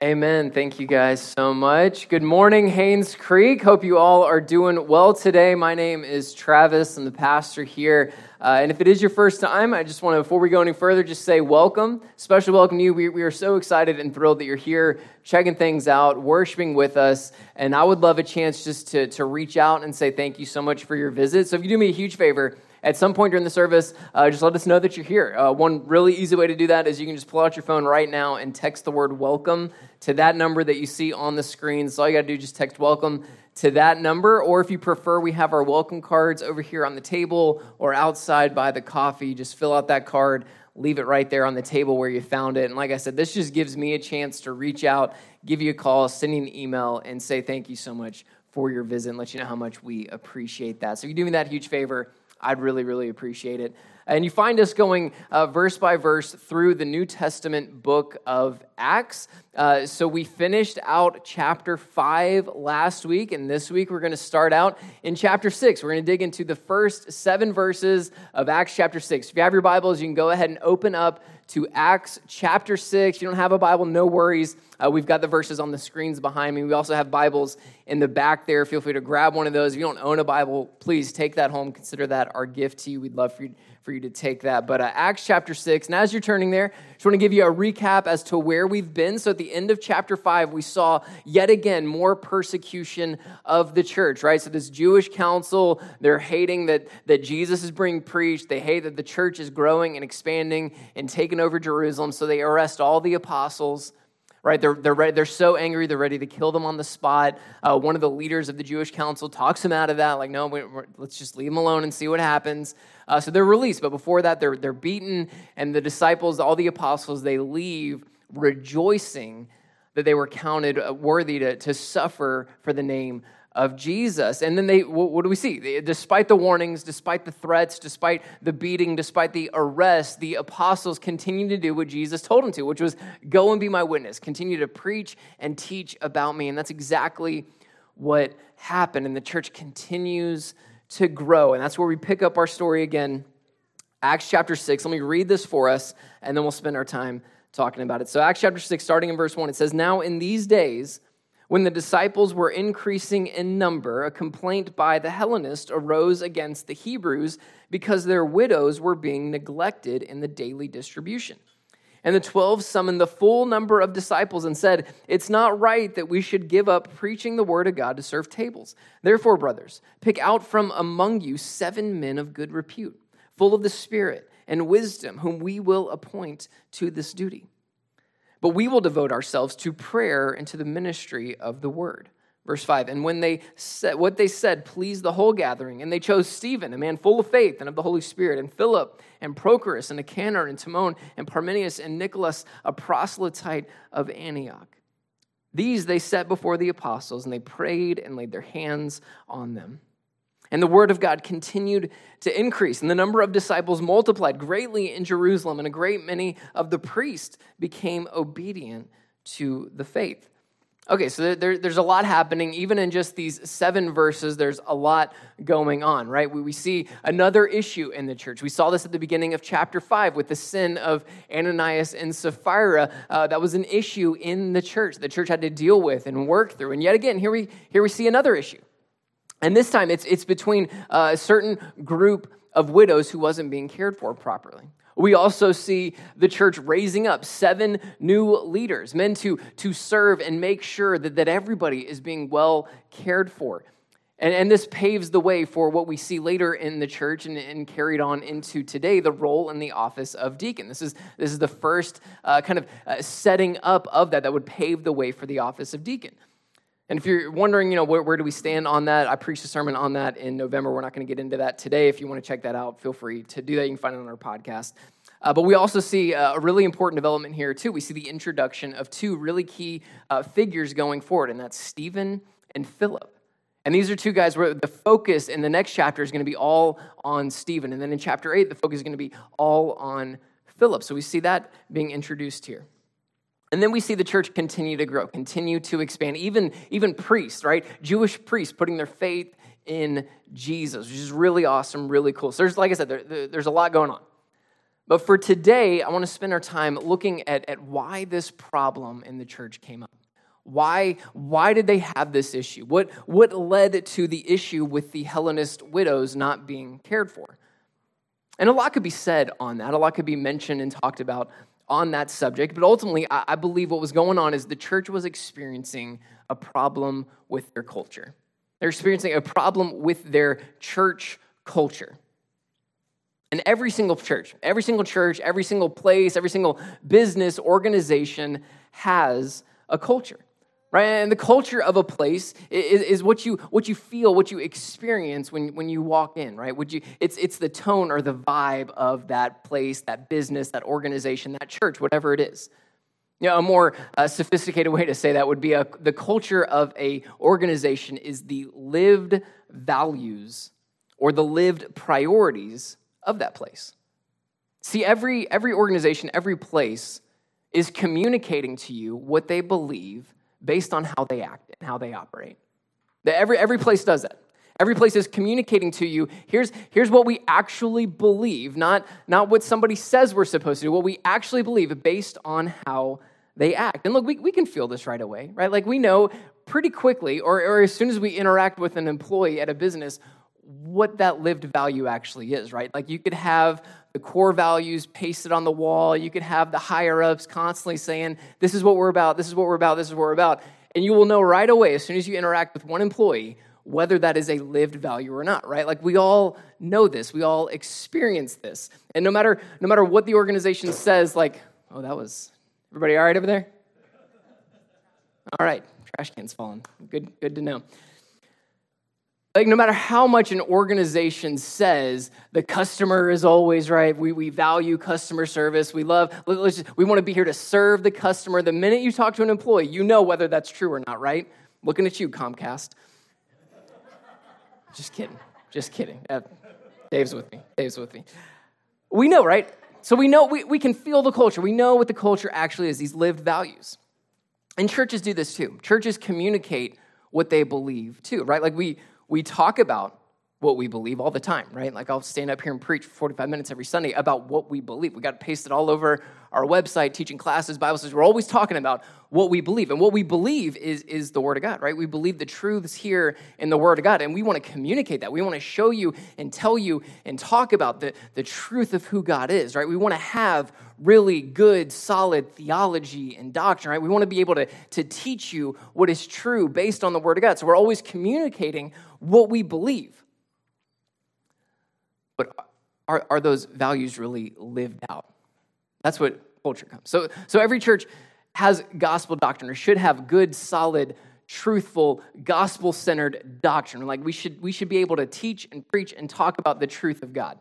Amen. Thank you guys so much. Good morning, Haynes Creek. Hope you all are doing well today. My name is Travis. I'm the pastor here. Uh, and if it is your first time, I just want to, before we go any further, just say welcome. Special welcome to you. We, we are so excited and thrilled that you're here, checking things out, worshiping with us. And I would love a chance just to, to reach out and say thank you so much for your visit. So if you do me a huge favor, at some point during the service, uh, just let us know that you're here. Uh, one really easy way to do that is you can just pull out your phone right now and text the word welcome to that number that you see on the screen. So all you got to do is just text welcome to that number. Or if you prefer, we have our welcome cards over here on the table or outside by the coffee. Just fill out that card, leave it right there on the table where you found it. And like I said, this just gives me a chance to reach out, give you a call, send you an email, and say thank you so much for your visit and let you know how much we appreciate that. So you do me that huge favor, I'd really, really appreciate it. And you find us going uh, verse by verse through the New Testament book of Acts. Uh, so we finished out chapter 5 last week, and this week we're going to start out in chapter 6. We're going to dig into the first seven verses of Acts chapter 6. If you have your Bibles, you can go ahead and open up to Acts chapter 6. If you don't have a Bible, no worries. Uh, we've got the verses on the screens behind me. We also have Bibles in the back there. Feel free to grab one of those. If you don't own a Bible, please take that home. Consider that our gift to you. We'd love for you, for you to take that. But uh, Acts chapter 6, and as you're turning there, just want to give you a recap as to where we've been. So at the end of chapter 5, we saw yet again more persecution of the church, right? So this Jewish council, they're hating that, that Jesus is being preached. They hate that the church is growing and expanding and taking over Jerusalem. So they arrest all the apostles right? They're, they're, ready, they're so angry, they're ready to kill them on the spot. Uh, one of the leaders of the Jewish council talks him out of that, like, no, we, let's just leave them alone and see what happens. Uh, so they're released, but before that, they're, they're beaten, and the disciples, all the apostles, they leave rejoicing that they were counted worthy to, to suffer for the name of Jesus. And then they, what do we see? Despite the warnings, despite the threats, despite the beating, despite the arrest, the apostles continue to do what Jesus told them to, which was go and be my witness, continue to preach and teach about me. And that's exactly what happened. And the church continues to grow. And that's where we pick up our story again. Acts chapter 6. Let me read this for us, and then we'll spend our time talking about it. So, Acts chapter 6, starting in verse 1, it says, Now in these days, when the disciples were increasing in number, a complaint by the Hellenists arose against the Hebrews because their widows were being neglected in the daily distribution. And the twelve summoned the full number of disciples and said, It's not right that we should give up preaching the word of God to serve tables. Therefore, brothers, pick out from among you seven men of good repute, full of the Spirit and wisdom, whom we will appoint to this duty. But we will devote ourselves to prayer and to the ministry of the word. Verse 5 And when they said what they said pleased the whole gathering, and they chose Stephen, a man full of faith and of the Holy Spirit, and Philip, and Prochorus, and Nicanor, and Timon, and Parmenas, and Nicholas, a proselyte of Antioch. These they set before the apostles, and they prayed and laid their hands on them. And the word of God continued to increase, and the number of disciples multiplied greatly in Jerusalem, and a great many of the priests became obedient to the faith. Okay, so there, there's a lot happening. Even in just these seven verses, there's a lot going on, right? We, we see another issue in the church. We saw this at the beginning of chapter 5 with the sin of Ananias and Sapphira. Uh, that was an issue in the church. The church had to deal with and work through. And yet again, here we, here we see another issue. And this time it's, it's between uh, a certain group of widows who wasn't being cared for properly. We also see the church raising up seven new leaders, men to, to serve and make sure that, that everybody is being well cared for. And, and this paves the way for what we see later in the church and, and carried on into today the role and the office of deacon. This is, this is the first uh, kind of uh, setting up of that that would pave the way for the office of deacon. And if you're wondering, you know, where, where, do we stand on that? I preached a sermon on that in November. We're not going to get into that today. If you want to check that out, feel free to do that. You can find it on our podcast. Uh, but we also see uh, a really important development here, too. We see the introduction of two really key uh, figures going forward, and that's Stephen and Philip. And these are two guys where the focus in the next chapter is going to be all on Stephen. And then in chapter 8, the focus is going to be all on Philip. So we see that being introduced here. And then we see the church continue to grow, continue to expand. Even, even priests, right? Jewish priests putting their faith in Jesus, which is really awesome, really cool. So there's, like I said, there, there's a lot going on. But for today, I want to spend our time looking at, at why this problem in the church came up. Why, why did they have this issue? What, what led to the issue with the Hellenist widows not being cared for? And a lot could be said on that. A lot could be mentioned and talked about on that subject. But ultimately, I, believe what was going on is the church was experiencing a problem with their culture. They're experiencing a problem with their church culture. And every single church, every single church, every single place, every single business organization has a culture right? And the culture of a place is, is, what you what you feel what you experience when, when you walk in right? Would you it's it's the tone or the vibe of that place that business that organization that church whatever it is. You know, a more uh, sophisticated way to say that would be a, the culture of a organization is the lived values or the lived priorities of that place. See every every organization every place is communicating to you what they believe based on how they act and how they operate. Every, every place does that. Every place is communicating to you here's, here's what we actually believe, not, not what somebody says we're supposed to do, what we actually believe based on how they act. And look, we, we can feel this right away, right? Like we know pretty quickly, or, or as soon as we interact with an employee at a business, what that lived value actually is, right? Like you could have the core values pasted on the wall. You could have the higher ups constantly saying, This is what we're about, this is what we're about, this is what we're about. And you will know right away, as soon as you interact with one employee, whether that is a lived value or not, right? Like we all know this, we all experience this. And no matter, no matter what the organization says, like, oh, that was, everybody all right over there? All right, trash can's falling. Good, good to know. Like, no matter how much an organization says the customer is always right, we, we value customer service, we love, let's just, we want to be here to serve the customer. The minute you talk to an employee, you know whether that's true or not, right? Looking at you, Comcast. Just kidding. Just kidding. Uh, Dave's with me. Dave's with me. We know, right? So we know, we, we can feel the culture. We know what the culture actually is, these lived values. And churches do this too. Churches communicate what they believe too, right? Like we, we talk about what we believe all the time, right? Like I'll stand up here and preach for 45 minutes every Sunday about what we believe. We got to paste it all over our website, teaching classes, Bible studies. We're always talking about what we believe. And what we believe is, is the Word of God, right? We believe the truths here in the Word of God. And we want to communicate that. We want to show you and tell you and talk about the, the truth of who God is, right? We want to have really good, solid theology and doctrine, right? We want to be able to, to teach you what is true based on the Word of God. So we're always communicating what we believe. But are, are those values really lived out? That's what culture comes. So, so every church has gospel doctrine or should have good, solid, truthful, gospel centered doctrine. Like we should, we should be able to teach and preach and talk about the truth of God.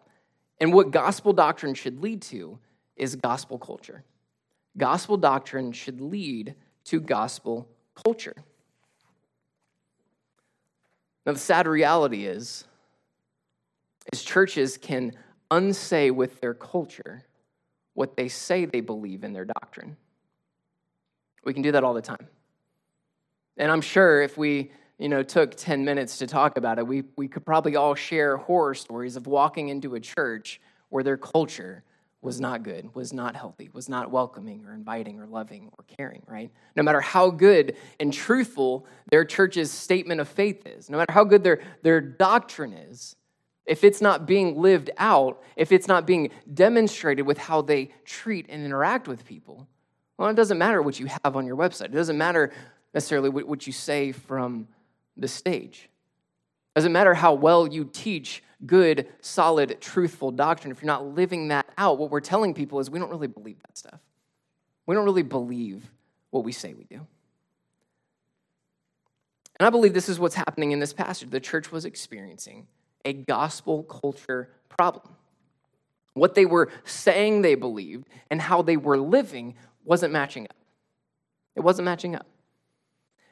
And what gospel doctrine should lead to is gospel culture. Gospel doctrine should lead to gospel culture. Now, the sad reality is, is churches can unsay with their culture what they say they believe in their doctrine. We can do that all the time. And I'm sure if we, you know, took 10 minutes to talk about it, we, we could probably all share horror stories of walking into a church where their culture was not good, was not healthy, was not welcoming or inviting or loving or caring, right? No matter how good and truthful their church's statement of faith is, no matter how good their, their doctrine is, if it's not being lived out, if it's not being demonstrated with how they treat and interact with people, well, it doesn't matter what you have on your website. It doesn't matter necessarily what you say from the stage. It doesn't matter how well you teach good, solid, truthful doctrine, if you're not living that out, what we're telling people is we don't really believe that stuff. We don't really believe what we say we do. And I believe this is what's happening in this passage. The church was experiencing a gospel culture problem. What they were saying they believed and how they were living wasn't matching up. It wasn't matching up.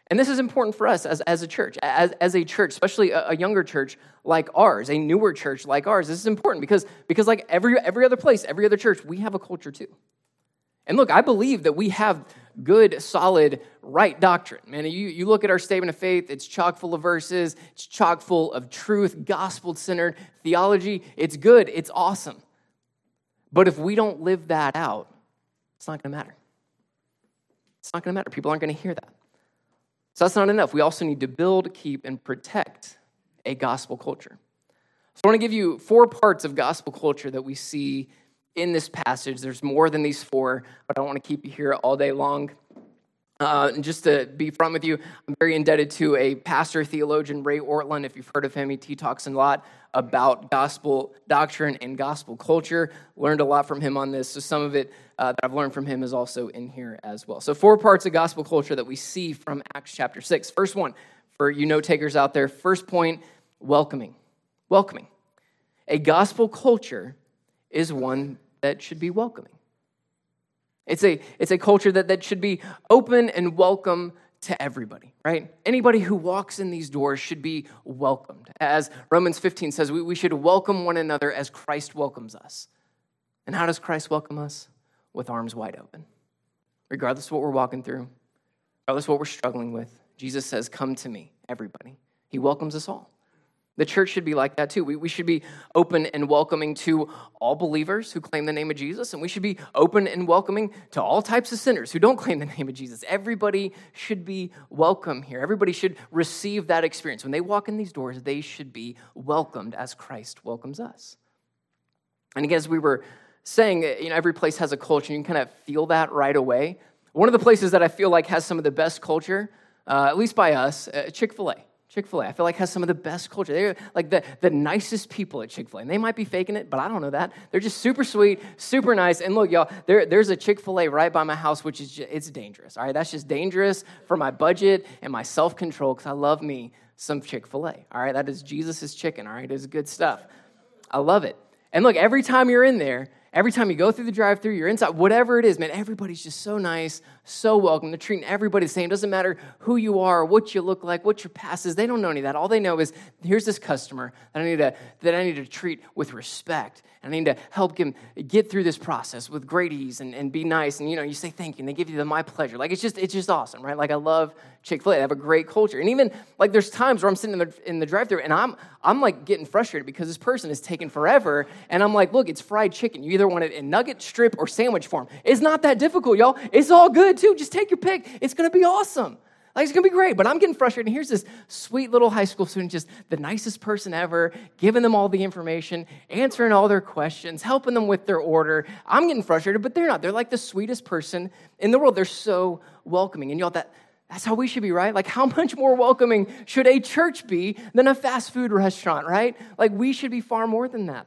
And this is important for us as, as a church, as, as a church, especially a, a, younger church like ours, a newer church like ours. This is important because, because like every, every other place, every other church, we have a culture too. And look, I believe that we have good, solid, right doctrine. Man, you, you look at our statement of faith, it's chock full of verses, it's chock full of truth, gospel centered theology. It's good, it's awesome. But if we don't live that out, it's not going to matter. It's not going to matter. People aren't going to hear that. So that's not enough. We also need to build, keep, and protect a gospel culture. So I want to give you four parts of gospel culture that we see in this passage. There's more than these four, but I don't want to keep you here all day long. Uh, and just to be front with you, I'm very indebted to a pastor theologian, Ray Ortlund. If you've heard of him, he talks a lot about gospel doctrine and gospel culture. Learned a lot from him on this. So some of it uh, that I've learned from him is also in here as well. So four parts of gospel culture that we see from Acts chapter six. First one, for you note takers out there. First point, welcoming. Welcoming. A gospel culture is one that should be welcoming. It's a, it's a culture that, that should be open and welcome to everybody, right? Anybody who walks in these doors should be welcomed. As Romans 15 says, we, we should welcome one another as Christ welcomes us. And how does Christ welcome us? With arms wide open. Regardless of what we're walking through, regardless of what we're struggling with, Jesus says, Come to me, everybody. He welcomes us all. The church should be like that too. We, we should be open and welcoming to all believers who claim the name of Jesus, and we should be open and welcoming to all types of sinners who don't claim the name of Jesus. Everybody should be welcome here. Everybody should receive that experience. When they walk in these doors, they should be welcomed as Christ welcomes us. And again, as we were saying, you know, every place has a culture, you can kind of feel that right away. One of the places that I feel like has some of the best culture, uh, at least by us, uh, Chick fil A. Chick fil A, I feel like has some of the best culture. They're like the, the nicest people at Chick fil A. And they might be faking it, but I don't know that. They're just super sweet, super nice. And look, y'all, there, there's a Chick fil A right by my house, which is just, it's dangerous. All right, that's just dangerous for my budget and my self control because I love me some Chick fil A. All right, that is Jesus' chicken. All right, it's good stuff. I love it. And look, every time you're in there, Every time you go through the drive through, you're inside, whatever it is, man, everybody's just so nice, so welcome. They're treating everybody the same. Doesn't matter who you are, what you look like, what your past is. They don't know any of that. All they know is here's this customer that I need to, that I need to treat with respect. And I need to help him get through this process with great ease and, and be nice. And you know, you say thank you, and they give you the my pleasure. Like it's just it's just awesome, right? Like I love Chick-fil-A. They have a great culture. And even like there's times where I'm sitting in the in the drive-through and I'm I'm like getting frustrated because this person is taking forever. And I'm like, look, it's fried chicken. You either want it in nugget, strip, or sandwich form. It's not that difficult, y'all. It's all good too. Just take your pick. It's gonna be awesome. Like, it's gonna be great, but I'm getting frustrated. And here's this sweet little high school student, just the nicest person ever, giving them all the information, answering all their questions, helping them with their order. I'm getting frustrated, but they're not. They're like the sweetest person in the world. They're so welcoming. And y'all, that that's how we should be, right? Like, how much more welcoming should a church be than a fast food restaurant, right? Like, we should be far more than that.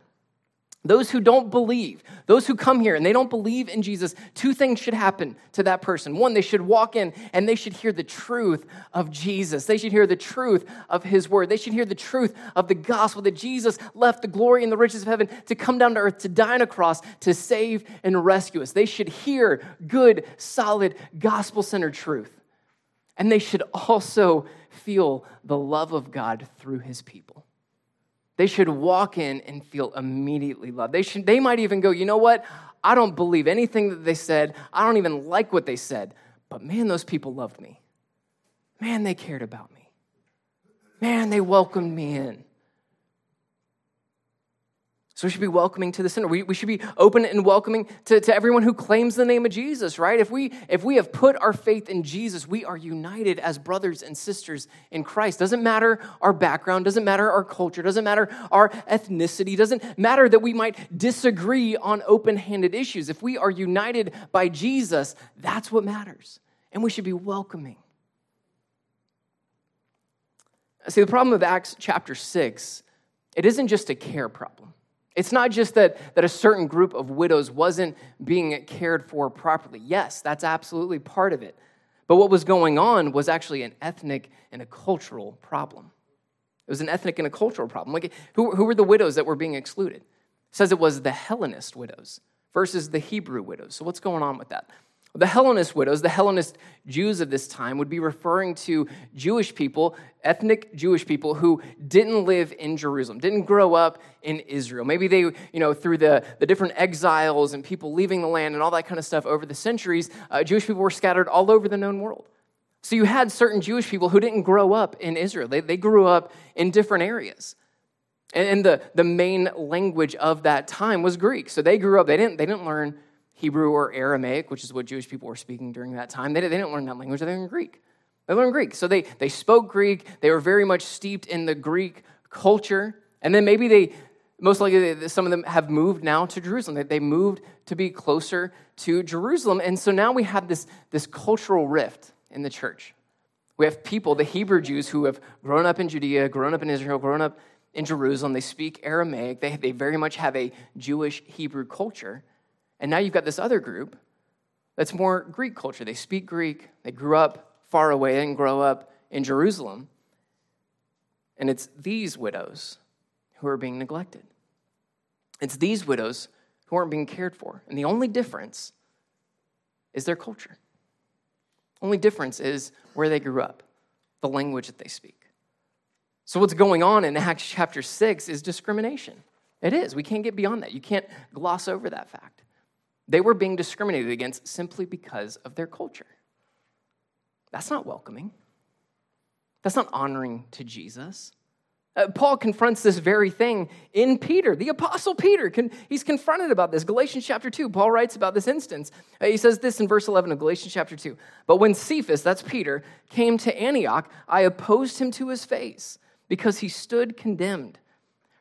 Those who don't believe, those who come here and they don't believe in Jesus, two things should happen to that person. One, they should walk in and they should hear the truth of Jesus. They should hear the truth of his word. They should hear the truth of the gospel that Jesus left the glory and the riches of heaven to come down to earth, to die on a cross, to save and rescue us. They should hear good, solid, gospel centered truth. And they should also feel the love of God through his people. They should walk in and feel immediately loved. They, should, they might even go, you know what? I don't believe anything that they said. I don't even like what they said. But man, those people loved me. Man, they cared about me. Man, they welcomed me in. So we should be welcoming to the sinner. We, we should be open and welcoming to, to everyone who claims the name of Jesus, right? If we, if we have put our faith in Jesus, we are united as brothers and sisters in Christ. Doesn't matter our background, doesn't matter our culture, doesn't matter our ethnicity, doesn't matter that we might disagree on open handed issues. If we are united by Jesus, that's what matters. And we should be welcoming. See, the problem of Acts chapter 6, it isn't just a care problem. It's not just that, that a certain group of widows wasn't being cared for properly. Yes, that's absolutely part of it. But what was going on was actually an ethnic and a cultural problem. It was an ethnic and a cultural problem. Like, who, who were the widows that were being excluded? It says it was the Hellenist widows versus the Hebrew widows. So, what's going on with that? The Hellenist widows, the Hellenist Jews of this time, would be referring to Jewish people, ethnic Jewish people who didn't live in Jerusalem, didn't grow up in Israel. Maybe they, you know, through the, the different exiles and people leaving the land and all that kind of stuff over the centuries, uh, Jewish people were scattered all over the known world. So you had certain Jewish people who didn't grow up in Israel, they, they grew up in different areas. And, the, the main language of that time was Greek. So they grew up, they didn't, they didn't learn Hebrew or Aramaic, which is what Jewish people were speaking during that time. They, they didn't learn that language, they learned Greek. They learned Greek. So they, they spoke Greek, they were very much steeped in the Greek culture. And then maybe they, most likely, some of them have moved now to Jerusalem. They moved to be closer to Jerusalem. And so now we have this, this cultural rift in the church. We have people, the Hebrew Jews, who have grown up in Judea, grown up in Israel, grown up in Jerusalem. They speak Aramaic. They, they very much have a Jewish Hebrew culture. And now you've got this other group that's more Greek culture. They speak Greek. They grew up far away and grow up in Jerusalem. And it's these widows who are being neglected. It's these widows who aren't being cared for. And the only difference is their culture. Only difference is where they grew up, the language that they speak. So, what's going on in Acts chapter 6 is discrimination. It is. We can't get beyond that. You can't gloss over that fact. They were being discriminated against simply because of their culture. That's not welcoming. That's not honoring to Jesus. Uh, Paul confronts this very thing in Peter, the apostle Peter. Can, he's confronted about this. Galatians chapter 2, Paul writes about this instance. Uh, he says this in verse 11 of Galatians chapter 2. But when Cephas, that's Peter, came to Antioch, I opposed him to his face because he stood condemned.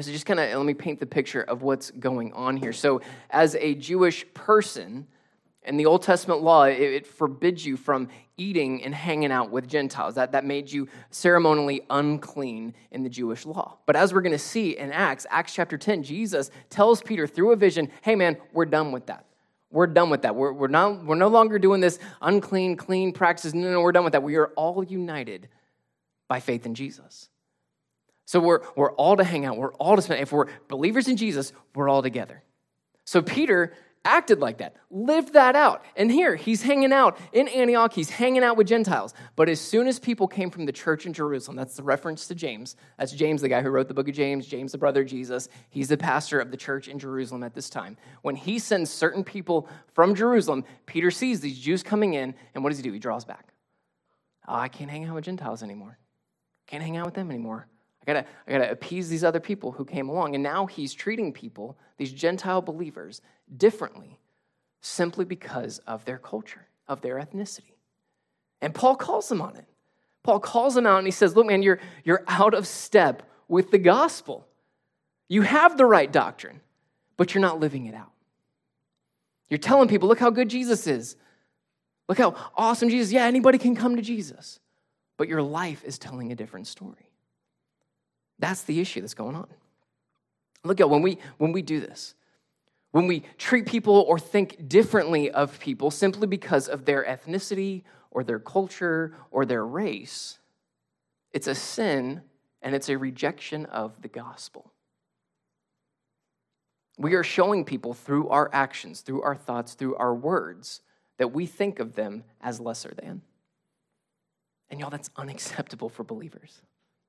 So, just kind of let me paint the picture of what's going on here. So, as a Jewish person, in the Old Testament law, it, it, forbids you from eating and hanging out with Gentiles. That, that made you ceremonially unclean in the Jewish law. But as we're going to see in Acts, Acts chapter 10, Jesus tells Peter through a vision, hey man, we're done with that. We're done with that. We're, we're, not, we're no longer doing this unclean, clean practices. No, no, we're done with that. We are all united by faith in Jesus. So we're, we're all to hang out. We're all to spend. If we're believers in Jesus, we're all together. So Peter acted like that, lived that out. And here, he's hanging out in Antioch, he's hanging out with Gentiles. But as soon as people came from the church in Jerusalem, that's the reference to James. That's James, the guy who wrote the book of James, James, the brother of Jesus. He's the pastor of the church in Jerusalem at this time. When he sends certain people from Jerusalem, Peter sees these Jews coming in, and what does he do? He draws back. Oh, I can't hang out with Gentiles anymore. Can't hang out with them anymore. I gotta, I gotta appease these other people who came along. And now he's treating people, these Gentile believers, differently simply because of their culture, of their ethnicity. And Paul calls them on it. Paul calls them out and he says, Look, man, you're, you're out of step with the gospel. You have the right doctrine, but you're not living it out. You're telling people, look how good Jesus is. Look how awesome Jesus. Yeah, anybody can come to Jesus. But your life is telling a different story. That's the issue that's going on. Look at when we when we do this, when we treat people or think differently of people simply because of their ethnicity or their culture or their race, it's a sin and it's a rejection of the gospel. We are showing people through our actions, through our thoughts, through our words, that we think of them as lesser than. And y'all, that's unacceptable for believers.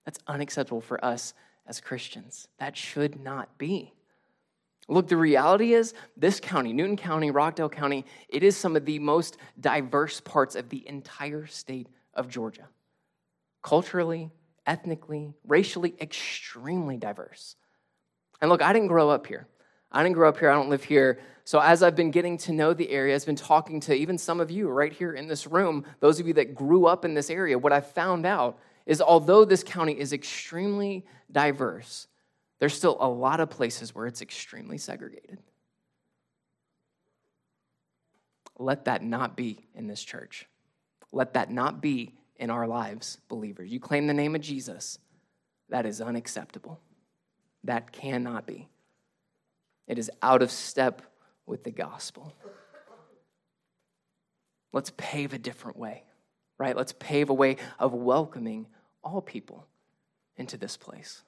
That's unacceptable for us as Christians. That should not be. Look, the reality is this county, Newton County, Rockdale County, it is some of the most diverse parts of the entire state of Georgia. Culturally, ethnically, racially, extremely diverse. And look, I didn't grow up here. I didn't grow up here. I don't live here. So, as I've been getting to know the area, I've been talking to even some of you right here in this room, those of you that grew up in this area, what I've found out is although this county is extremely diverse, there's still a lot of places where it's extremely segregated. Let that not be in this church. Let that not be in our lives, believers. You claim the name of Jesus, that is unacceptable. That cannot be. It is out of step with the gospel. Let's pave a different way, right? Let's pave a way of welcoming all people into this place.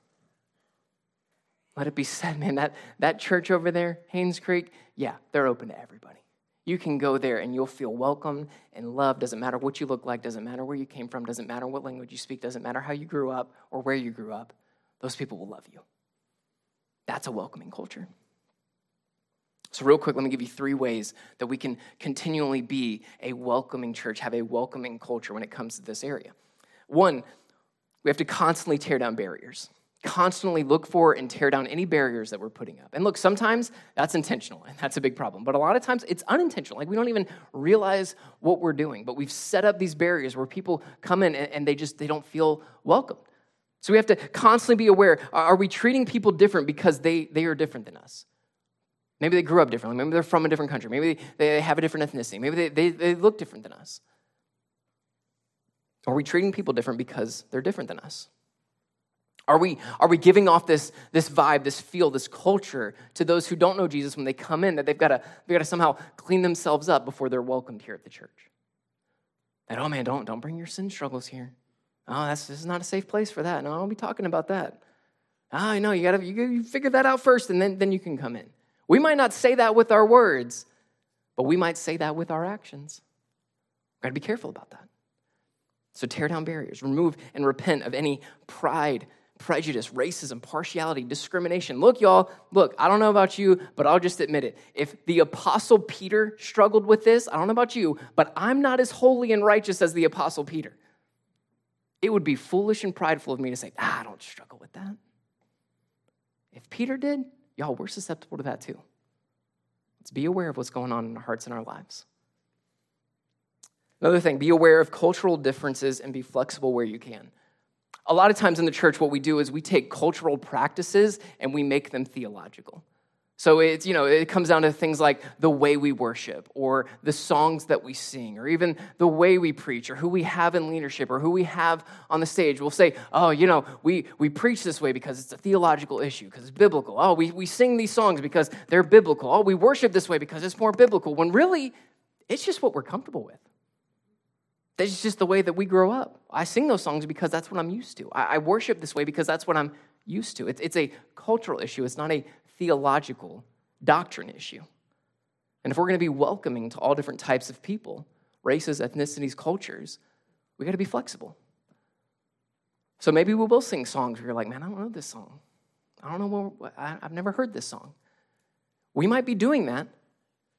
let it be said, man, that, that church over there, Haynes Creek, yeah, they're open to everybody. You can go there and you'll feel welcome and loved. Doesn't matter what you look like, doesn't matter where you came from, doesn't matter what language you speak, doesn't matter how you grew up or where you grew up. Those people will love you. That's a welcoming culture. So, real quick, let me give you three ways that we can continually be a welcoming church, have a welcoming culture when it comes to this area. One, we have to constantly tear down barriers constantly look for and tear down any barriers that we're putting up. And look, sometimes that's intentional, and that's a big problem. But a lot of times it's unintentional. Like we don't even realize what we're doing. But we've set up these barriers where people come in and they just they don't feel welcome. So we have to constantly be aware: Are we treating people different because they they are different than us? Maybe they grew up differently. Maybe they're from a different country. Maybe they have a different ethnicity. Maybe they, they, they look different than us. Are we treating people different because they're different than us? Are we, are we giving off this, this vibe, this feel, this culture to those who don't know Jesus when they come in that they've got to, they've got to somehow clean themselves up before they're welcomed here at the church? That, oh man, don't, don't bring your sin struggles here. Oh, that's, this is not a safe place for that. No, I don't be talking about that. Oh, I know, you got to you, you figure that out first and then, then you can come in. We might not say that with our words, but we might say that with our actions. We've got to be careful about that. So tear down barriers, remove and repent of any pride prejudice, racism, partiality, discrimination. Look, y'all, look, I don't know about you, but I'll just admit it. If the Apostle Peter struggled with this, I don't know about you, but I'm not as holy and righteous as the Apostle Peter. It would be foolish and prideful of me to say, ah, I don't struggle with that. If Peter did, y'all, we're susceptible to that too. Let's be aware of what's going on in our hearts and our lives. Another thing, be aware of cultural differences and be flexible where you can a lot of times in the church, what we do is we take cultural practices and we make them theological. So it's, you know, it comes down to things like the way we worship or the songs that we sing or even the way we preach or who we have in leadership or who we have on the stage. We'll say, oh, you know, we, we preach this way because it's a theological issue, because it's biblical. Oh, we, we sing these songs because they're biblical. Oh, we worship this way because it's more biblical. When really, it's just what we're comfortable with. That's just the way that we grow up. I sing those songs because that's what I'm used to. I, I worship this way because that's what I'm used to. It's, it's a cultural issue, it's not a theological doctrine issue. And if we're going to be welcoming to all different types of people, races, ethnicities, cultures, we got to be flexible. So maybe we will sing songs where you're like, man, I don't know this song. I don't know, what, I've never heard this song. We might be doing that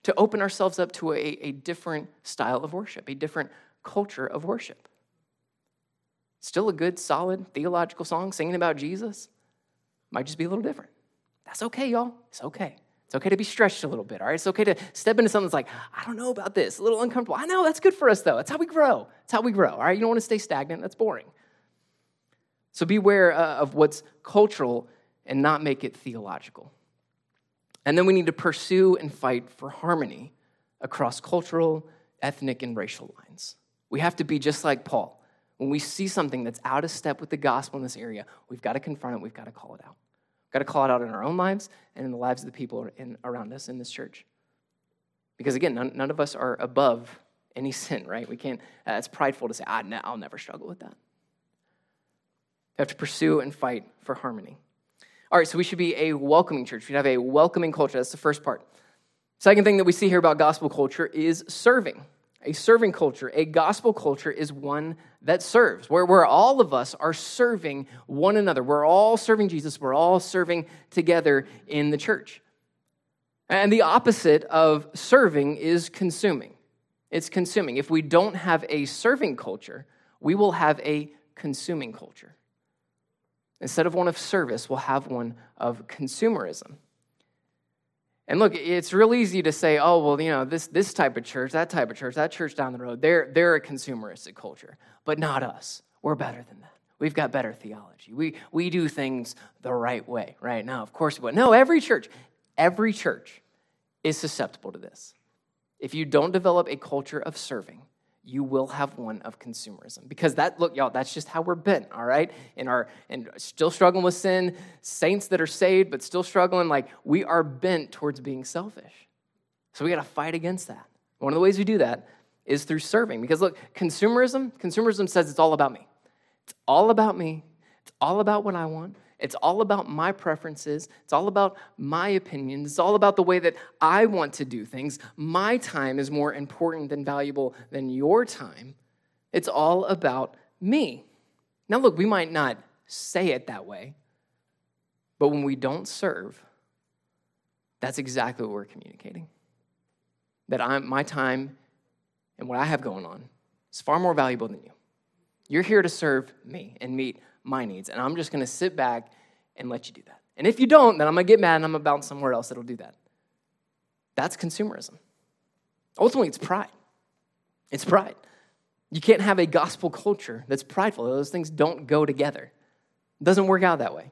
to open ourselves up to a, a different style of worship, a different culture of worship. Still a good, solid theological song singing about Jesus. Might just be a little different. That's okay, y'all. It's okay. It's okay to be stretched a little bit, all right? It's okay to step into something that's like, I don't know about this, a little uncomfortable. I know that's good for us, though. That's how we grow. That's how we grow, all right? You don't want to stay stagnant. That's boring. So beware uh, of what's cultural and not make it theological. And then we need to pursue and fight for harmony across cultural, ethnic, and racial lines. We have to be just like Paul. When we see something that's out of step with the gospel in this area, we've got to confront it, we've got to call it out. We've got to call it out in our own lives and in the lives of the people in, around us in this church. Because again, none, none of us are above any sin, right? We can't, uh, it's prideful to say, ah, no, I'll never struggle with that. We have to pursue and fight for harmony. All right, so we should be a welcoming church. We should have a welcoming culture. That's the first part. Second thing that we see here about gospel culture is serving. A serving culture, a gospel culture is one that serves, where, where all of us are serving one another. We're all serving Jesus, we're all serving together in the church. And the opposite of serving is consuming. It's consuming. If we don't have a serving culture, we will have a consuming culture. Instead of one of service, we'll have one of consumerism. And look, it's real easy to say, oh, well, you know, this, this type of church, that type of church, that church down the road, they're, they're a consumeristic culture, but not us. We're better than that. We've got better theology. We, we do things the right way, right? Now, of course, but no, every church, every church is susceptible to this. If you don't develop a culture of serving, you will have one of consumerism. Because that look y'all that's just how we're bent all right? In our and still struggling with sin saints that are saved but still struggling like we are bent towards being selfish. So we got to fight against that. One of the ways we do that is through serving. Because look consumerism consumerism says it's all about me. It's all about me. It's all about what i want It's all about my preferences. It's all about my opinions. It's all about the way that I want to do things. My time is more important and valuable than your time. It's all about me. Now, look, we might not say it that way, but when we don't serve, that's exactly what we're communicating. That I'm, my time and what I have going on is far more valuable than you. You're here to serve me and meet my needs, and I'm just going to sit back and let you do that. And if you don't, then I'm going to get mad and I'm going to bounce somewhere else that'll do that. That's consumerism. Ultimately, it's pride. It's pride. You can't have a gospel culture that's prideful. Those things don't go together. It doesn't work out that way.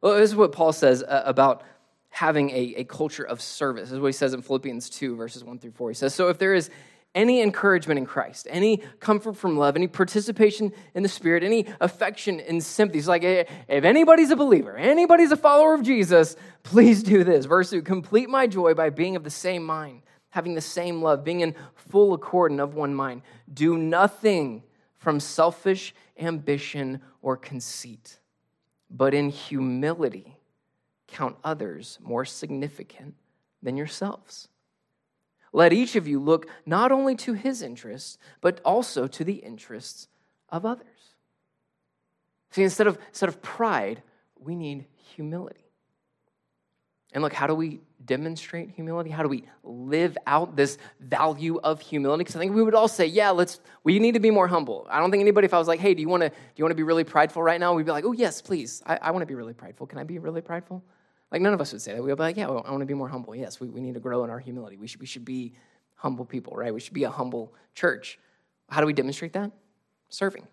Well, this is what Paul says uh, about having a, a culture of service. This is what he says in Philippians 2, verses 1 through 4. He says, So if there is any encouragement in Christ, any comfort from love, any participation in the Spirit, any affection and sympathy. It's like, eh, if anybody's a believer, anybody's a follower of Jesus, please do this. Verse 2 Complete my joy by being of the same mind, having the same love, being in full accord and of one mind. Do nothing from selfish ambition or conceit, but in humility count others more significant than yourselves. Let each of you look not only to his interests, but also to the interests of others. See, instead of, instead of pride, we need humility. And look, how do we demonstrate humility? How do we live out this value of humility? Because I think we would all say, yeah, let's, we need to be more humble. I don't think anybody, if I was like, hey, do you want to, do you want to be really prideful right now? We'd be like, oh, yes, please. I, I want to be really prideful. Can I be really prideful? Like, none of us would say that. We would be like, yeah, well, I want to be more humble. Yes, we, we need to grow in our humility. We should, we should be humble people, right? We should be a humble church. How do we demonstrate that? Serving.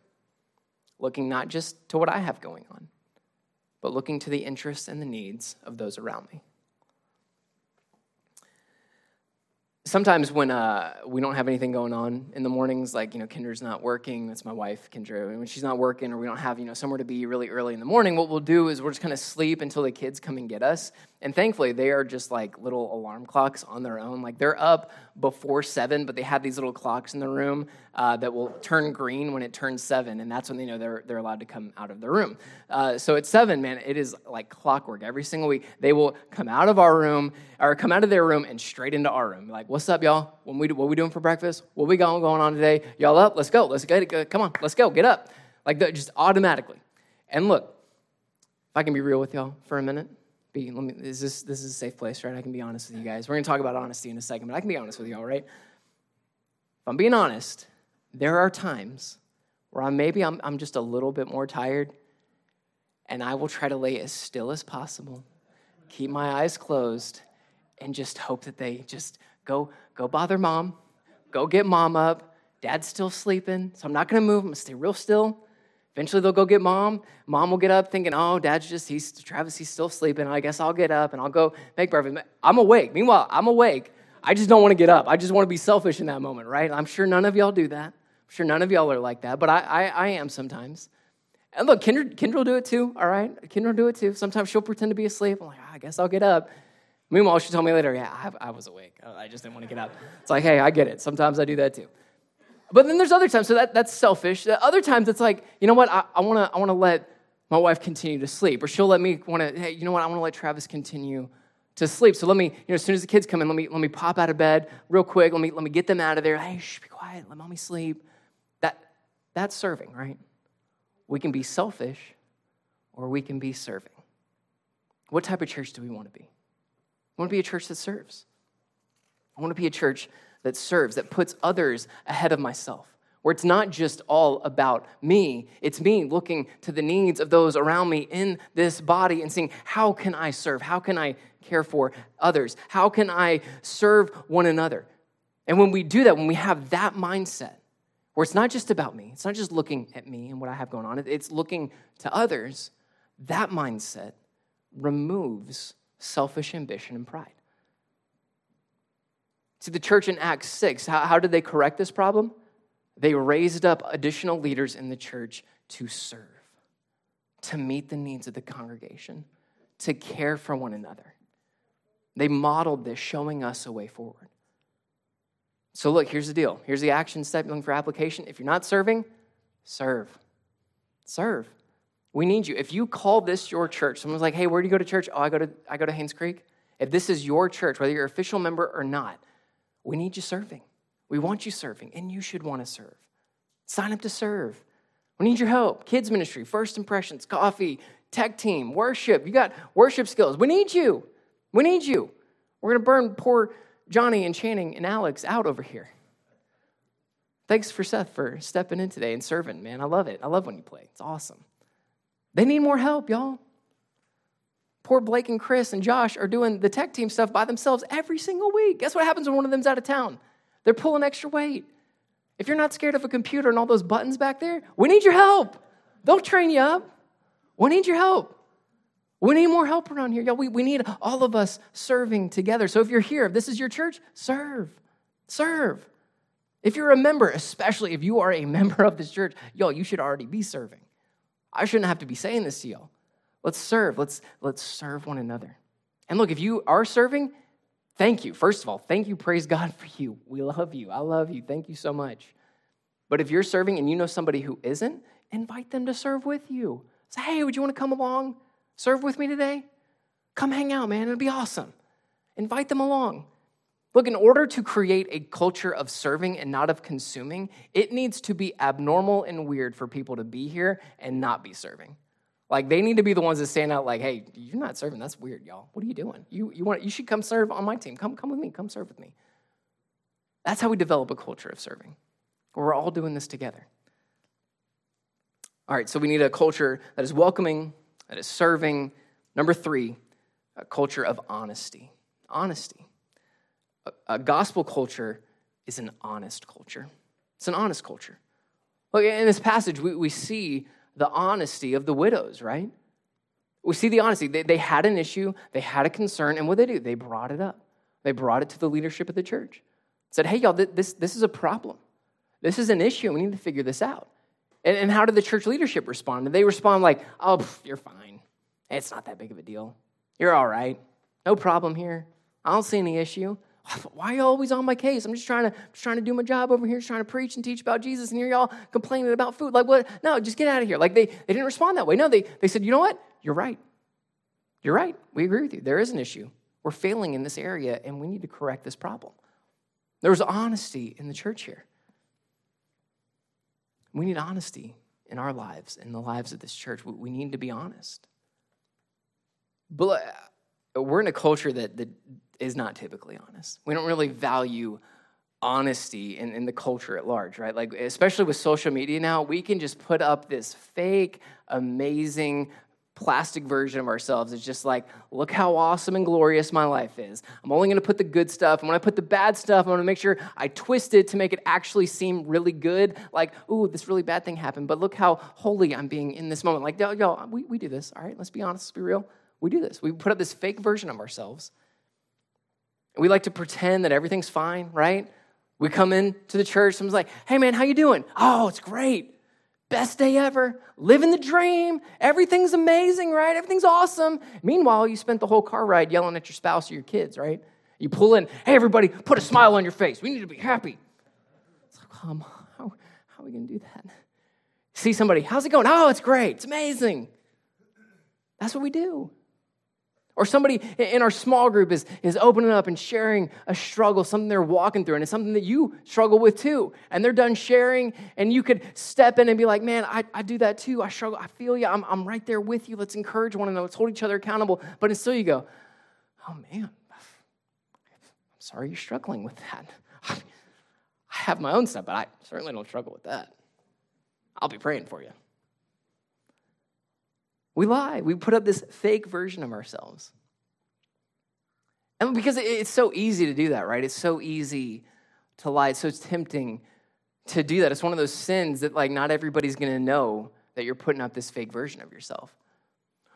Looking not just to what I have going on, but looking to the interests and the needs of those around me. Sometimes when uh, we don't have anything going on in the mornings, like, you know, Kendra's not working, that's my wife, Kendra, and when she's not working or we don't have, you know, somewhere to be really early in the morning, what we'll do is we'll just kind of sleep until the kids come and get us. And thankfully, they are just like little alarm clocks on their own. Like they're up before seven, but they have these little clocks in the room uh, that will turn green when it turns seven, and that's when they know they're, they're allowed to come out of the room. Uh, so at seven, man, it is like clockwork. Every single week, they will come out of our room or come out of their room and straight into our room. Like, what's up, y'all? What we, what we doing for breakfast? What we going, going on today? Y'all up? Let's go. Let's get go. Come on, let's go. Get up. Like just automatically. And look, if I can be real with y'all for a minute be, let me, is this, this is a safe place, right? I can be honest with you guys. We're to talk about honesty in a second, but I can be honest with y'all, right? If I'm being honest, there are times where I'm, maybe I'm, I'm just a little bit more tired, and I will try to lay as still as possible, keep my eyes closed, and just hope that they just go, go bother mom, go get mom up. Dad's still sleeping, so I'm not to move. I'm to stay real still Eventually, they'll go get mom. Mom will get up thinking, oh, dad's just, he's, Travis, he's still sleeping. I guess I'll get up and I'll go make breakfast. I'm awake. Meanwhile, I'm awake. I just don't want to get up. I just want to be selfish in that moment, right? I'm sure none of y'all do that. I'm sure none of y'all are like that, but I, I, I am sometimes. And look, Kendra, Kendra will do it too, all right? Kendra will do it too. Sometimes she'll pretend to be asleep. I'm like, oh, I guess I'll get up. Meanwhile, she told me later, yeah, I, I was awake. I just didn't want to get up. It's like, hey, I get it. Sometimes I do that too. But then there's other times, so that, that's selfish. Other times it's like, you know what, I, I wanna, I wanna let my wife continue to sleep. Or she'll let me wanna, hey, you know what, I wanna let Travis continue to sleep. So let me, you know, as soon as the kids come in, let me, let me pop out of bed real quick. Let me, let me get them out of there. Hey, shh, be quiet, let mommy sleep. That, that's serving, right? We can be selfish or we can be serving. What type of church do we want to be? I want to be a church that serves. I want to be a church that serves, that puts others ahead of myself, where it's not just all about me, it's me looking to the needs of those around me in this body and seeing how can I serve? How can I care for others? How can I serve one another? And when we do that, when we have that mindset, where it's not just about me, it's not just looking at me and what I have going on, it's looking to others, that mindset removes selfish ambition and pride. See, the church in Acts 6, how, how did they correct this problem? They raised up additional leaders in the church to serve, to meet the needs of the congregation, to care for one another. They modeled this, showing us a way forward. So, look, here's the deal. Here's the action step for application. If you're not serving, serve. Serve. We need you. If you call this your church, someone's like, hey, where do you go to church? Oh, I go to, I go to Haynes Creek. If this is your church, whether you're an official member or not, we need you serving. We want you serving, and you should want to serve. Sign up to serve. We need your help. Kids ministry, first impressions, coffee, tech team, worship. You got worship skills. We need you. We need you. We're going to burn poor Johnny and Channing and Alex out over here. Thanks for Seth for stepping in today and serving, man. I love it. I love when you play. It's awesome. They need more help, y'all. Poor Blake and Chris and Josh are doing the tech team stuff by themselves every single week. Guess what happens when one of them's out of town? They're pulling extra weight. If you're not scared of a computer and all those buttons back there, we need your help. They'll train you up. We need your help. We need more help around here. Y'all, we, we need all of us serving together. So if you're here, if this is your church, serve. Serve. If you're a member, especially if you are a member of this church, y'all, you should already be serving. I shouldn't have to be saying this to y'all. Let's serve. Let's, let's serve one another. And look, if you are serving, thank you. First of all, thank you. Praise God for you. We love you. I love you. Thank you so much. But if you're serving and you know somebody who isn't, invite them to serve with you. Say, hey, would you want to come along? Serve with me today? Come hang out, man. It'll be awesome. Invite them along. Look, in order to create a culture of serving and not of consuming, it needs to be abnormal and weird for people to be here and not be serving. Like they need to be the ones that stand out like, hey, you're not serving. That's weird, y'all. What are you doing? You, you, want, you should come serve on my team. Come, come with me. Come serve with me. That's how we develop a culture of serving. We're all doing this together. All right, so we need a culture that is welcoming, that is serving. Number three, a culture of honesty. Honesty. A, a gospel culture is an honest culture. It's an honest culture. Look, in this passage, we, we see the honesty of the widows, right? We see the honesty. They, they had an issue, they had a concern, and what did they do? They brought it up. They brought it to the leadership of the church. Said, hey, y'all, this, this is a problem. This is an issue. We need to figure this out. And, and how did the church leadership respond? Did they respond like, oh, pff, you're fine. It's not that big of a deal. You're all right. No problem here. I don't see any issue. Why are you always on my case? I'm just trying to just trying to do my job over here, trying to preach and teach about Jesus, and here y'all complaining about food. Like what? No, just get out of here. Like they, they didn't respond that way. No, they, they said, you know what? You're right. You're right. We agree with you. There is an issue. We're failing in this area, and we need to correct this problem. There was honesty in the church here. We need honesty in our lives, in the lives of this church. We need to be honest. But we're in a culture that, that is not typically honest. We don't really value honesty in, in the culture at large, right? Like, especially with social media now, we can just put up this fake, amazing, plastic version of ourselves. It's just like, look how awesome and glorious my life is. I'm only going to put the good stuff. And when I put the bad stuff, I'm going to make sure I twist it to make it actually seem really good. Like, ooh, this really bad thing happened, but look how holy I'm being in this moment. Like, yo, yo we, we do this, all right? Let's be honest, let's be real. We do this. We put up this fake version of ourselves. We like to pretend that everything's fine, right? We come into the church, someone's like, hey man, how you doing? Oh, it's great. Best day ever. Living the dream. Everything's amazing, right? Everything's awesome. Meanwhile, you spent the whole car ride yelling at your spouse or your kids, right? You pull in, hey, everybody, put a smile on your face. We need to be happy. It's like, um, how, how are we to do that? See somebody, how's it going? Oh, it's great. It's amazing. That's what we do. Or somebody in our small group is, is opening up and sharing a struggle, something they're walking through, and it's something that you struggle with too. And they're done sharing, and you could step in and be like, man, I, I do that too. I struggle. I feel you. I'm, I'm right there with you. Let's encourage one another. Let's hold each other accountable. But until you go, oh man, I'm sorry you're struggling with that. I have my own stuff, but I certainly don't struggle with that. I'll be praying for you. We lie. We put up this fake version of ourselves. And because it's so easy to do that, right? It's so easy to lie. It's so tempting to do that. It's one of those sins that like not everybody's going to know that you're putting up this fake version of yourself.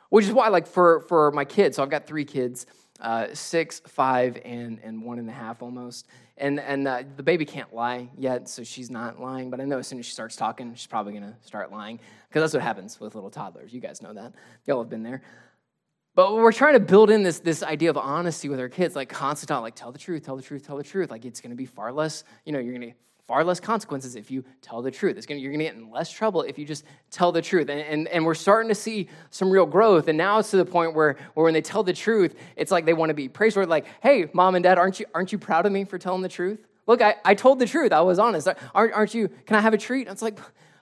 Which is why, like for for my kids, so I've got three kids, uh, six, five, and and one and a half almost. And and uh, the baby can't lie yet, so she's not lying. But I know as soon as she starts talking, she's probably gonna start lying because that's what happens with little toddlers. You guys know that. Y'all have been there. But we're trying to build in this, this idea of honesty with our kids, like constant, like tell the truth, tell the truth, tell the truth. Like it's going to be far less, you know, you're going to far less consequences if you tell the truth. Gonna, you're going to get in less trouble if you just tell the truth. And, and, and we're starting to see some real growth. And now it's to the point where, where when they tell the truth, it's like they want to be praiseworthy. Like, hey, mom and dad, aren't you, aren't you proud of me for telling the truth? Look, I, I told the truth. I was honest. Aren't, aren't you, can I have a treat? And it's like,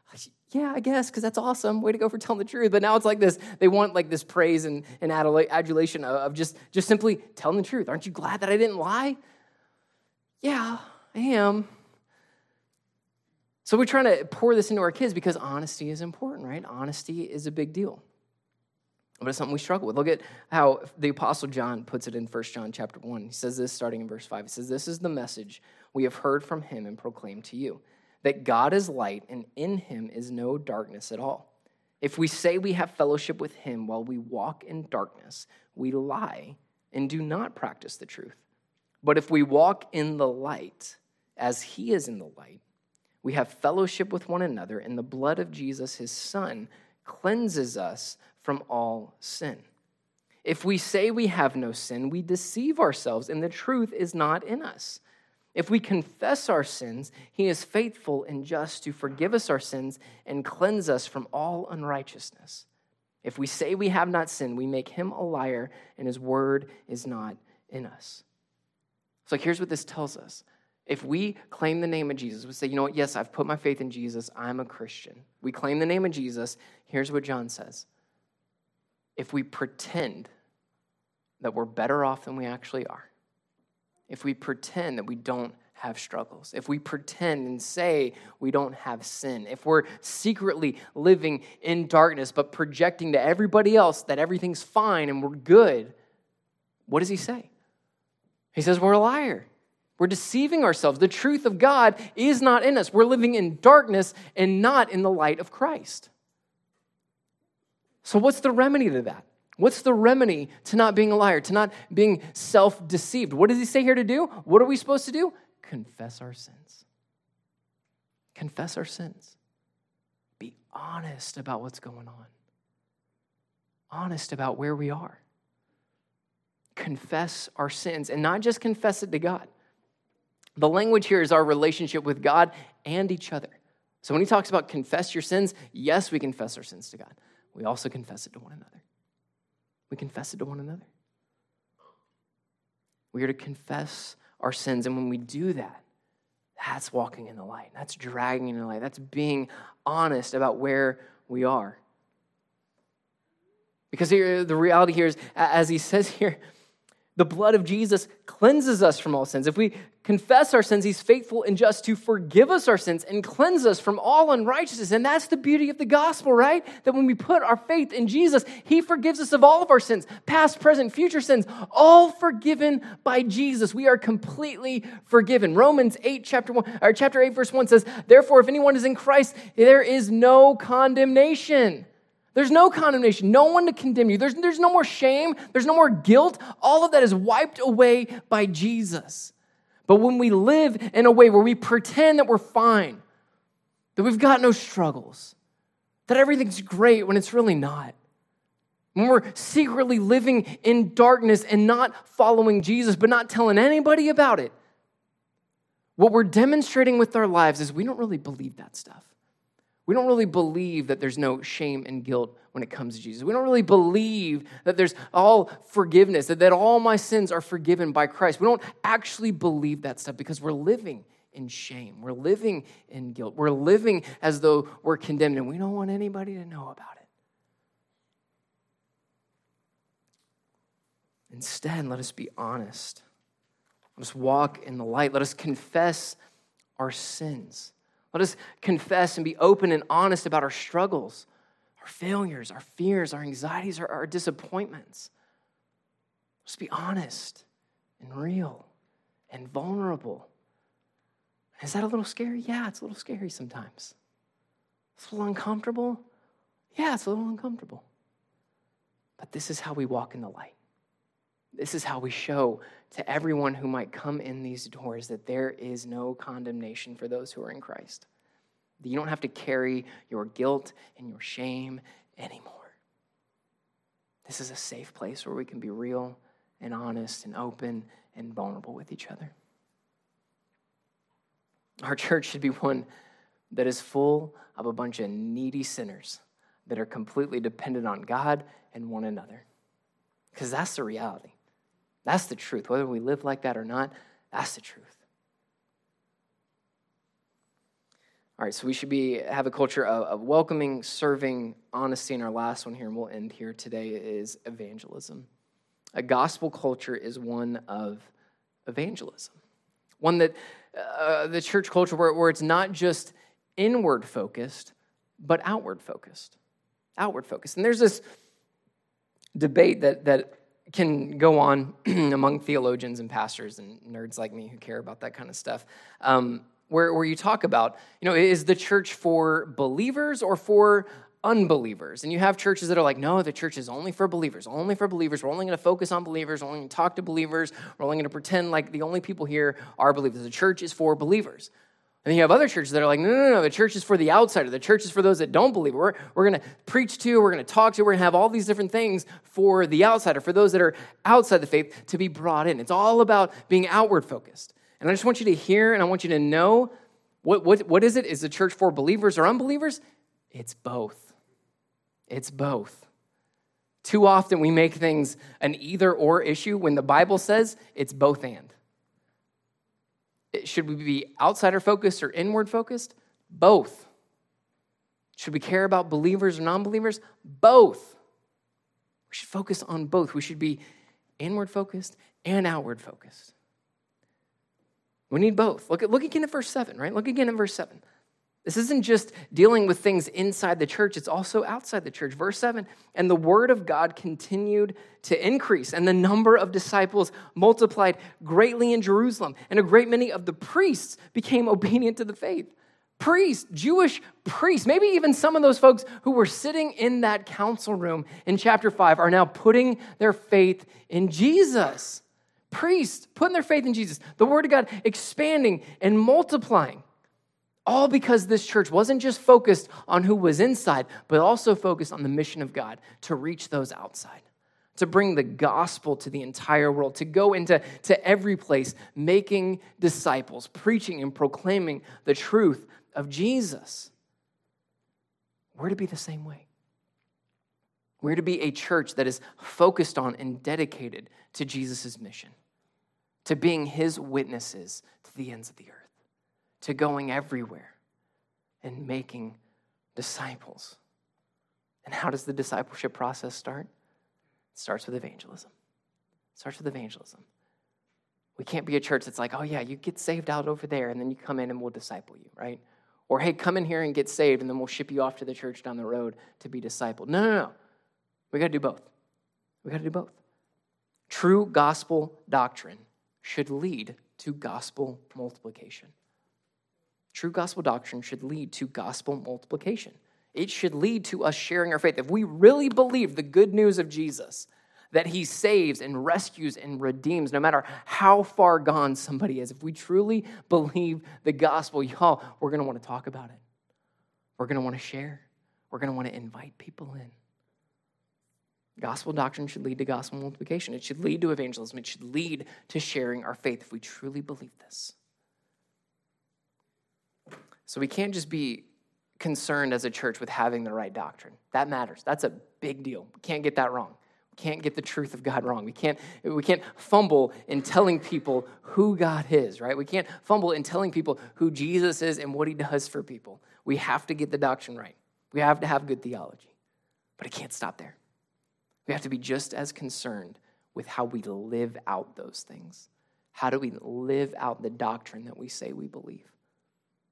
yeah, I guess, because that's awesome. Way to go for telling the truth. But now it's like this, they want like this praise and, and adulation of just, just simply telling the truth. Aren't you glad that I didn't lie? Yeah, I am. So we're trying to pour this into our kids because honesty is important, right? Honesty is a big deal. But it's something we struggle with. Look at how the Apostle John puts it in 1 John chapter 1. He says this starting in verse 5. He says, This is the message we have heard from him and proclaimed to you that God is light and in him is no darkness at all. If we say we have fellowship with him while we walk in darkness, we lie and do not practice the truth. But if we walk in the light, as he is in the light, we have fellowship with one another, and the blood of Jesus, his son, cleanses us from all sin. If we say we have no sin, we deceive ourselves, and the truth is not in us. If we confess our sins, he is faithful and just to forgive us our sins and cleanse us from all unrighteousness. If we say we have not sinned, we make him a liar, and his word is not in us. So here's what this tells us if we claim the name of Jesus, we say, you know what, yes, I've put my faith in Jesus, I'm a Christian. We claim the name of Jesus, here's what John says. If we pretend that we're better off than we actually are, if we pretend that we don't have struggles, if we pretend and say we don't have sin, if we're secretly living in darkness but projecting to everybody else that everything's fine and we're good, what does he say? He says we're a liar. We're deceiving ourselves. The truth of God is not in us. We're living in darkness and not in the light of Christ. So, what's the remedy to that? What's the remedy to not being a liar, to not being self deceived? What does he say here to do? What are we supposed to do? Confess our sins. Confess our sins. Be honest about what's going on, honest about where we are. Confess our sins and not just confess it to God. The language here is our relationship with God and each other. So when he talks about confess your sins, yes, we confess our sins to God. We also confess it to one another. We confess it to one another. We are to confess our sins. And when we do that, that's walking in the light. That's dragging in the light. That's being honest about where we are. Because here, the reality here is, as he says here, the blood of Jesus cleanses us from all sins. If we confess our sins, He's faithful and just to forgive us our sins and cleanse us from all unrighteousness. And that's the beauty of the gospel, right? That when we put our faith in Jesus, He forgives us of all of our sins, past, present, future sins, all forgiven by Jesus. We are completely forgiven. Romans 8, chapter 1, or chapter 8, verse 1 says, Therefore, if anyone is in Christ, there is no condemnation. There's no condemnation, no one to condemn you. There's, there's no more shame, there's no more guilt. All of that is wiped away by Jesus. But when we live in a way where we pretend that we're fine, that we've got no struggles, that everything's great when it's really not, when we're secretly living in darkness and not following Jesus, but not telling anybody about it, what we're demonstrating with our lives is we don't really believe that stuff. We don't really believe that there's no shame and guilt when it comes to Jesus. We don't really believe that there's all forgiveness, that, that all my sins are forgiven by Christ. We don't actually believe that stuff because we're living in shame. We're living in guilt. We're living as though we're condemned, and we don't want anybody to know about it. Instead, let us be honest. Let us walk in the light. Let us confess our sins. Let us confess and be open and honest about our struggles, our failures, our fears, our anxieties, our, our disappointments. Let's be honest and real and vulnerable. Is that a little scary? Yeah, it's a little scary sometimes. It's a little uncomfortable. Yeah, it's a little uncomfortable. But this is how we walk in the light. This is how we show to everyone who might come in these doors that there is no condemnation for those who are in Christ. You don't have to carry your guilt and your shame anymore. This is a safe place where we can be real and honest and open and vulnerable with each other. Our church should be one that is full of a bunch of needy sinners that are completely dependent on God and one another. Because that's the reality. That's the truth. Whether we live like that or not, that's the truth. All right, so we should be have a culture of, of, welcoming, serving, honesty. And our last one here, and we'll end here today, is evangelism. A gospel culture is one of evangelism, one that uh, the church culture where, where it's not just inward focused, but outward focused. Outward focused. And there's this debate that, that can go on among theologians and pastors and nerds like me who care about that kind of stuff. Um, where, where you talk about, you know, is the church for believers or for unbelievers? And you have churches that are like, no, the church is only for believers, only for believers. We're only going to focus on believers, we're only going to talk to believers, we're only going to pretend like the only people here are believers. The church is for believers. And then you have other churches that are like, no, no, no, the church is for the outsider. The church is for those that don't believe. We're, we're going to preach to, we're going to talk to, we're going to have all these different things for the outsider, for those that are outside the faith to be brought in. It's all about being outward focused. And I just want you to hear and I want you to know what, what, what is it? Is the church for believers or unbelievers? It's both. It's both. Too often we make things an either or issue when the Bible says it's both and. Should we be outsider focused or inward focused? Both. Should we care about believers or non believers? Both. We should focus on both. We should be inward focused and outward focused. We need both. Look, at, look again at verse 7, right? Look again at verse 7. This isn't just dealing with things inside the church, it's also outside the church. Verse 7 And the word of God continued to increase, and the number of disciples multiplied greatly in Jerusalem, and a great many of the priests became obedient to the faith. Priests, Jewish priests, maybe even some of those folks who were sitting in that council room in chapter 5 are now putting their faith in Jesus priests putting their faith in Jesus, the Word of God expanding and multiplying. All because this church wasn't just focused on who was inside, but also focused on the mission of God to reach those outside, to bring the gospel to the entire world, to go into to every place, making disciples, preaching and proclaiming the truth of Jesus. We're to be the same way. We're to be a church that is focused on and dedicated to Jesus' mission, to being his witnesses to the ends of the earth, to going everywhere and making disciples. And how does the discipleship process start? It starts with evangelism. It starts with evangelism. We can't be a church that's like, oh, yeah, you get saved out over there, and then you come in and we'll disciple you, right? Or, hey, come in here and get saved, and then we'll ship you off to the church down the road to be discipled. No, no, no. We got to do both. We got to do both. True gospel doctrine should lead to gospel multiplication. True gospel doctrine should lead to gospel multiplication. It should lead to us sharing our faith. If we really believe the good news of Jesus, that he saves and rescues and redeems, no matter how far gone somebody is, if we truly believe the gospel, y'all, we're want to talk about it. We're want to share. We're want to invite people in. Gospel doctrine should lead to gospel multiplication. It should lead to evangelism. It should lead to sharing our faith if we truly believe this. So we can't just be concerned as a church with having the right doctrine. That matters. That's a big deal. We can't get that wrong. We can't get the truth of God wrong. We can't, we can't fumble in telling people who God is, right? We can't fumble in telling people who Jesus is and what he does for people. We have to get the doctrine right. We have to have good theology. But it can't stop there. We have to be just as concerned with how we live out those things. How do we live out the doctrine that we say we believe?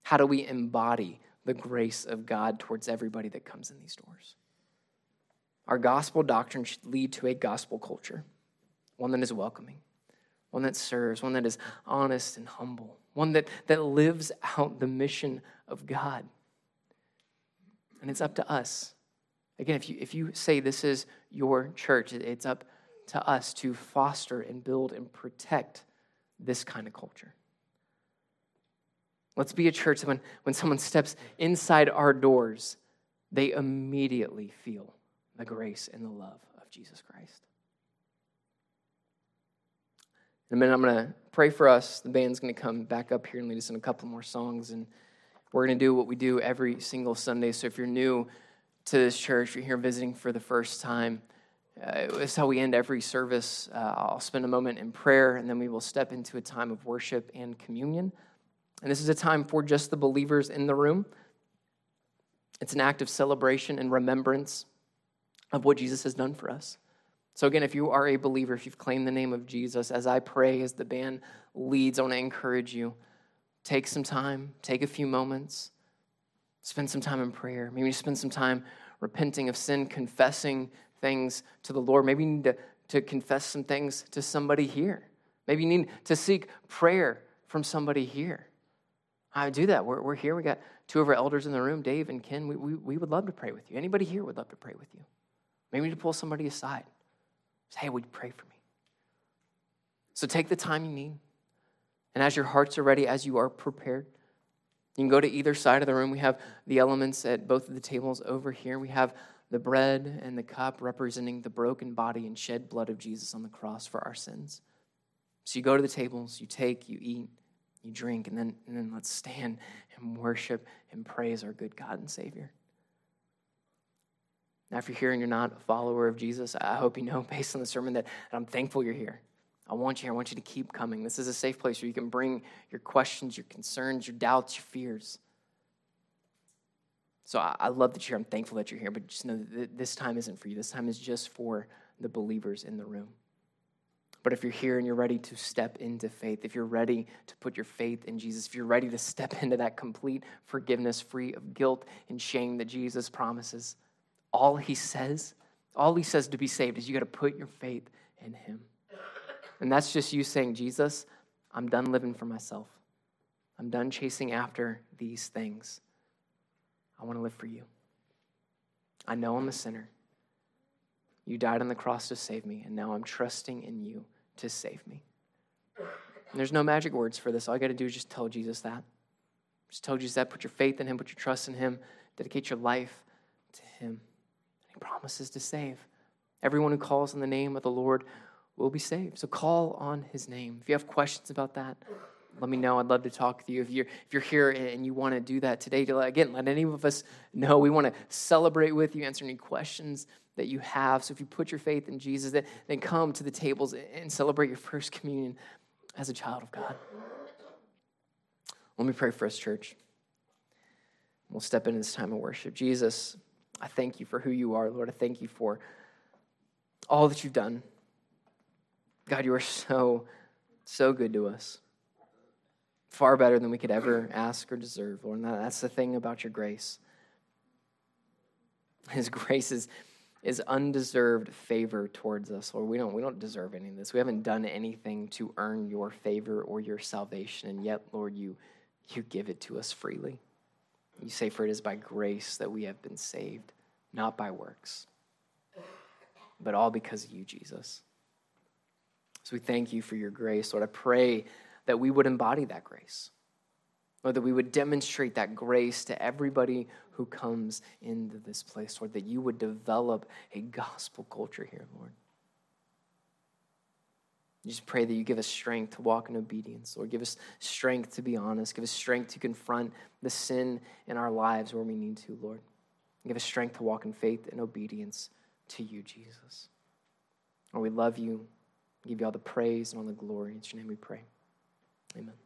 How do we embody the grace of God towards everybody that comes in these doors? Our gospel doctrine should lead to a gospel culture, one that is welcoming, one that serves, one that is honest and humble, one that, that lives out the mission of God. And it's up to us Again, if you, if you say this is your church, it's up to us to foster and build and protect this kind of culture. Let's be a church when, when someone steps inside our doors, they immediately feel the grace and the love of Jesus Christ. In a minute, I'm going to pray for us. The band's going to come back up here and lead us in a couple more songs. And we're going to do what we do every single Sunday. So if you're new to this church, you're here visiting for the first time, uh, it's how we end every service. Uh, I'll spend a moment in prayer, and then we will step into a time of worship and communion. And this is a time for just the believers in the room. It's an act of celebration and remembrance of what Jesus has done for us. So, again, if you are a believer, if you've claimed the name of Jesus, as I pray, as the band leads, I want to encourage you take some time, take a few moments, spend some time in prayer. Maybe you spend some time repenting of sin, confessing things to the Lord. Maybe you need to, to confess some things to somebody here. Maybe you need to seek prayer from somebody here. I would do that. We're, we're here. We got two of our elders in the room, Dave and Ken. We, we, we would love to pray with you. Anybody here would love to pray with you. Maybe you need to pull somebody aside. Say, hey, would you pray for me? So take the time you need. And as your hearts are ready, as you are prepared, you can go to either side of the room. We have the elements at both of the tables over here. We have the bread and the cup representing the broken body and shed blood of Jesus on the cross for our sins. So you go to the tables, you take, you eat, you drink, and then, and then let's stand and worship and praise our good God and Savior. Now, if you're here and you're not a follower of Jesus, I hope you know, based on the sermon, that I'm thankful you're here. I want you here. I want you to keep coming. This is a safe place where you can bring your questions, your concerns, your doubts, your fears. So I, I love that you're here. I'm thankful that you're here, but just know that this time isn't for you. This time is just for the believers in the room. But if you're here and you're ready to step into faith, if you're ready to put your faith in Jesus, if you're ready to step into that complete forgiveness free of guilt and shame that Jesus promises, all he says, all he says to be saved is you got to put your faith in him. And that's just you saying, Jesus, I'm done living for myself. I'm done chasing after these things. I want to live for you. I know I'm a sinner. You died on the cross to save me, and now I'm trusting in you to save me. And there's no magic words for this. All you got to do is just tell Jesus that. Just tell Jesus that. Put your faith in Him, put your trust in Him, dedicate your life to Him. And He promises to save. Everyone who calls on the name of the Lord will be saved. So call on his name. If you have questions about that, let me know. I'd love to talk with you. If you're, if you're here and you want to do that today, to, again, let any of us know. We want to celebrate with you, answer any questions that you have. So if you put your faith in Jesus, then come to the tables and celebrate your first communion as a child of God. Let me pray for us, church. We'll step into this time of worship. Jesus, I thank you for who you are, Lord. I thank you for all that you've done. God, you are so, so good to us. Far better than we could ever ask or deserve, Lord. And that's the thing about your grace. His grace is, is undeserved favor towards us, Lord. We don't, we don't deserve any of this. We haven't done anything to earn your favor or your salvation, and yet, Lord, you, you give it to us freely. You say, For it is by grace that we have been saved, not by works, but all because of you, Jesus. So we thank you for your grace. Lord, I pray that we would embody that grace. Lord, that we would demonstrate that grace to everybody who comes into this place, Lord, that you would develop a gospel culture here, Lord. Just pray that you give us strength to walk in obedience, Lord. Give us strength to be honest. Give us strength to confront the sin in our lives where we need to, Lord. Give us strength to walk in faith and obedience to you, Jesus. Lord, we love you give you all the praise and all the glory. In your name we pray. Amen.